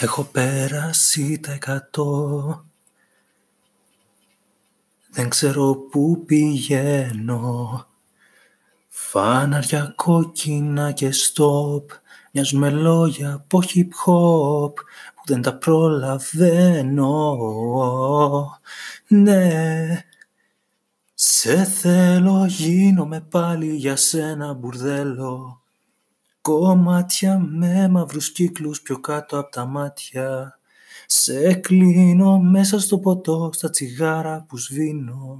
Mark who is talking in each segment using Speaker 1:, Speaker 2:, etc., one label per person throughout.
Speaker 1: Έχω πέρασει τα εκατό. Δεν ξέρω πού πηγαίνω. Φάναρια κόκκινα και στόπ. Μοιάζουν με λόγια από hip hop Που δεν τα προλαβαίνω. Ναι Σε θέλω γίνομαι πάλι για σένα μπουρδέλο Κομμάτια με μαύρους κύκλους πιο κάτω από τα μάτια. Σε κλείνω μέσα στο ποτό, στα τσιγάρα που σβήνω.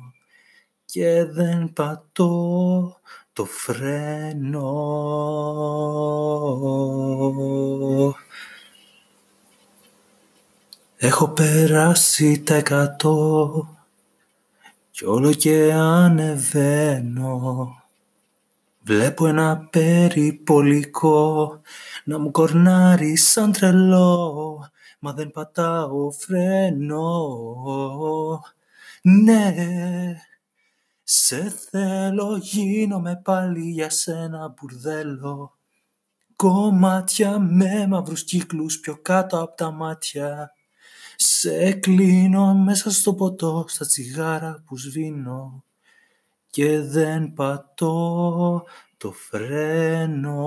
Speaker 1: Και δεν πατώ το φρένο. Έχω περάσει τα εκατό Κι όλο και ανεβαίνω Βλέπω ένα περιπολικό να μου κορνάρει σαν τρελό Μα δεν πατάω φρένο. Ναι Σε θέλω γίνομαι πάλι για σένα μπουρδέλο. Κομμάτια με μαύρους κύκλους πιο κάτω από τα μάτια. Σε κλείνω μέσα στο ποτό στα τσιγάρα που σβήνω και δεν πατώ το φρένο.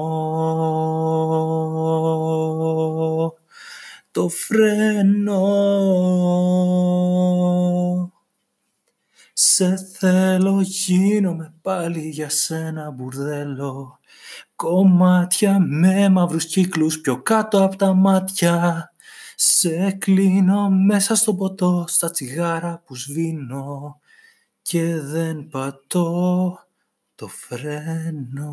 Speaker 1: Το φρένο. Σε θέλω γίνομαι πάλι για σένα μπουρδέλο Κομμάτια με μαύρους κύκλους πιο κάτω από τα μάτια Σε κλείνω μέσα στο ποτό στα τσιγάρα που σβήνω και δεν πατώ το φρένο.